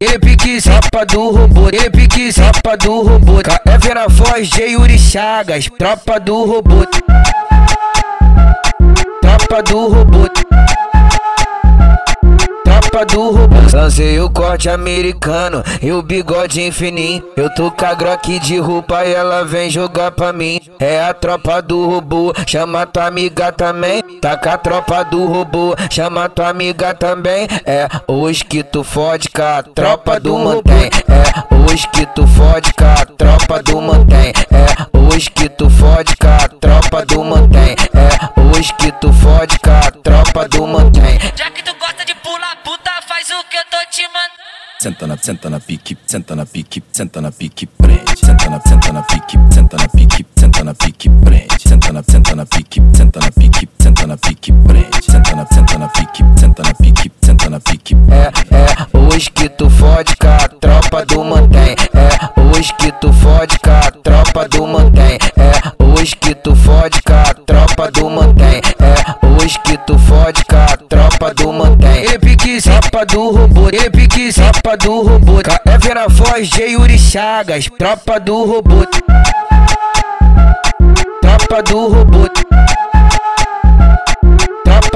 ele pique tropa do robô, ele pique tropa do robô. KF na voz de Yuri Chagas, tropa do robô. Tropa do robô tropa do robô. Lancei o corte americano e o bigode infininho. Eu tô com a groque de roupa e ela vem jogar pra mim. É a tropa do robô, chama tua amiga também. Tá com a tropa do robô, chama tua amiga também. É hoje que tu fode com a tropa do mantém. É hoje que tu fode com a tropa do mantém. É hoje que tu fode com a tropa do mantém. É hoje que tu fode com a tropa do mantém. Te mandando. Senta na, senta na pique, senta na pique, senta na pique, prende. Senta na, senta na pique, senta na pique, senta na pique, prende. Senta na, senta na pique, senta na pique, senta na pique, prende. Senta na, senta na pique, senta na pique, senta na pique. É, é, hoje que tu fode com a tropa do mantém. É, hoje que tu fode com a tropa do mantém. É, hoje que tu fode com a tropa do mantém. É, hoje que tu fode com a tropa do mantém. Ele pique tropa do robô, ele pique tropa do robô. KF na voz de Yuri Chagas, tropa do robô. Tropa do robô.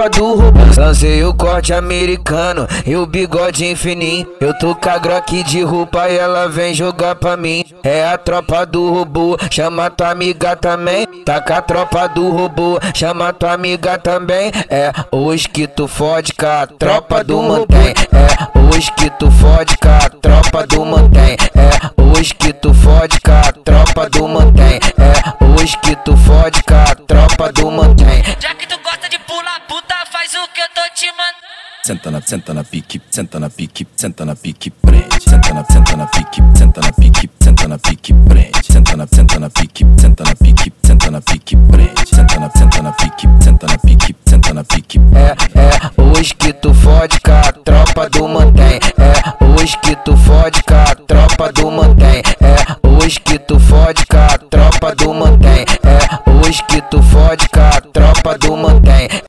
Tropa do robô. Lancei o corte americano e o bigode infininho. Eu tô com a groque de roupa e ela vem jogar pra mim. É a tropa do robô, chama tua amiga também. Tá com a tropa do robô, chama tua amiga também. É hoje que tu fode com a tropa do mantém. É hoje que tu fode com a tropa do mantém. É hoje que tu fode com a tropa do mantém. É hoje que tu fode com a tropa do mantém. Te mandando. Senta na, senta na pique, senta na pique, senta na pique, prende. Senta na, senta na pique, senta na pique, senta na pique, prende. Senta na, senta na pique, senta na pique, senta na pique, prende. Senta na, senta na pique, senta na pique, senta na pique. É, é, hoje que tu fode com a tropa do mantém. É, hoje que tu fode com a tropa do mantém. É, hoje que tu fode com a tropa do mantém. É, hoje que tu fode com a tropa do mantém.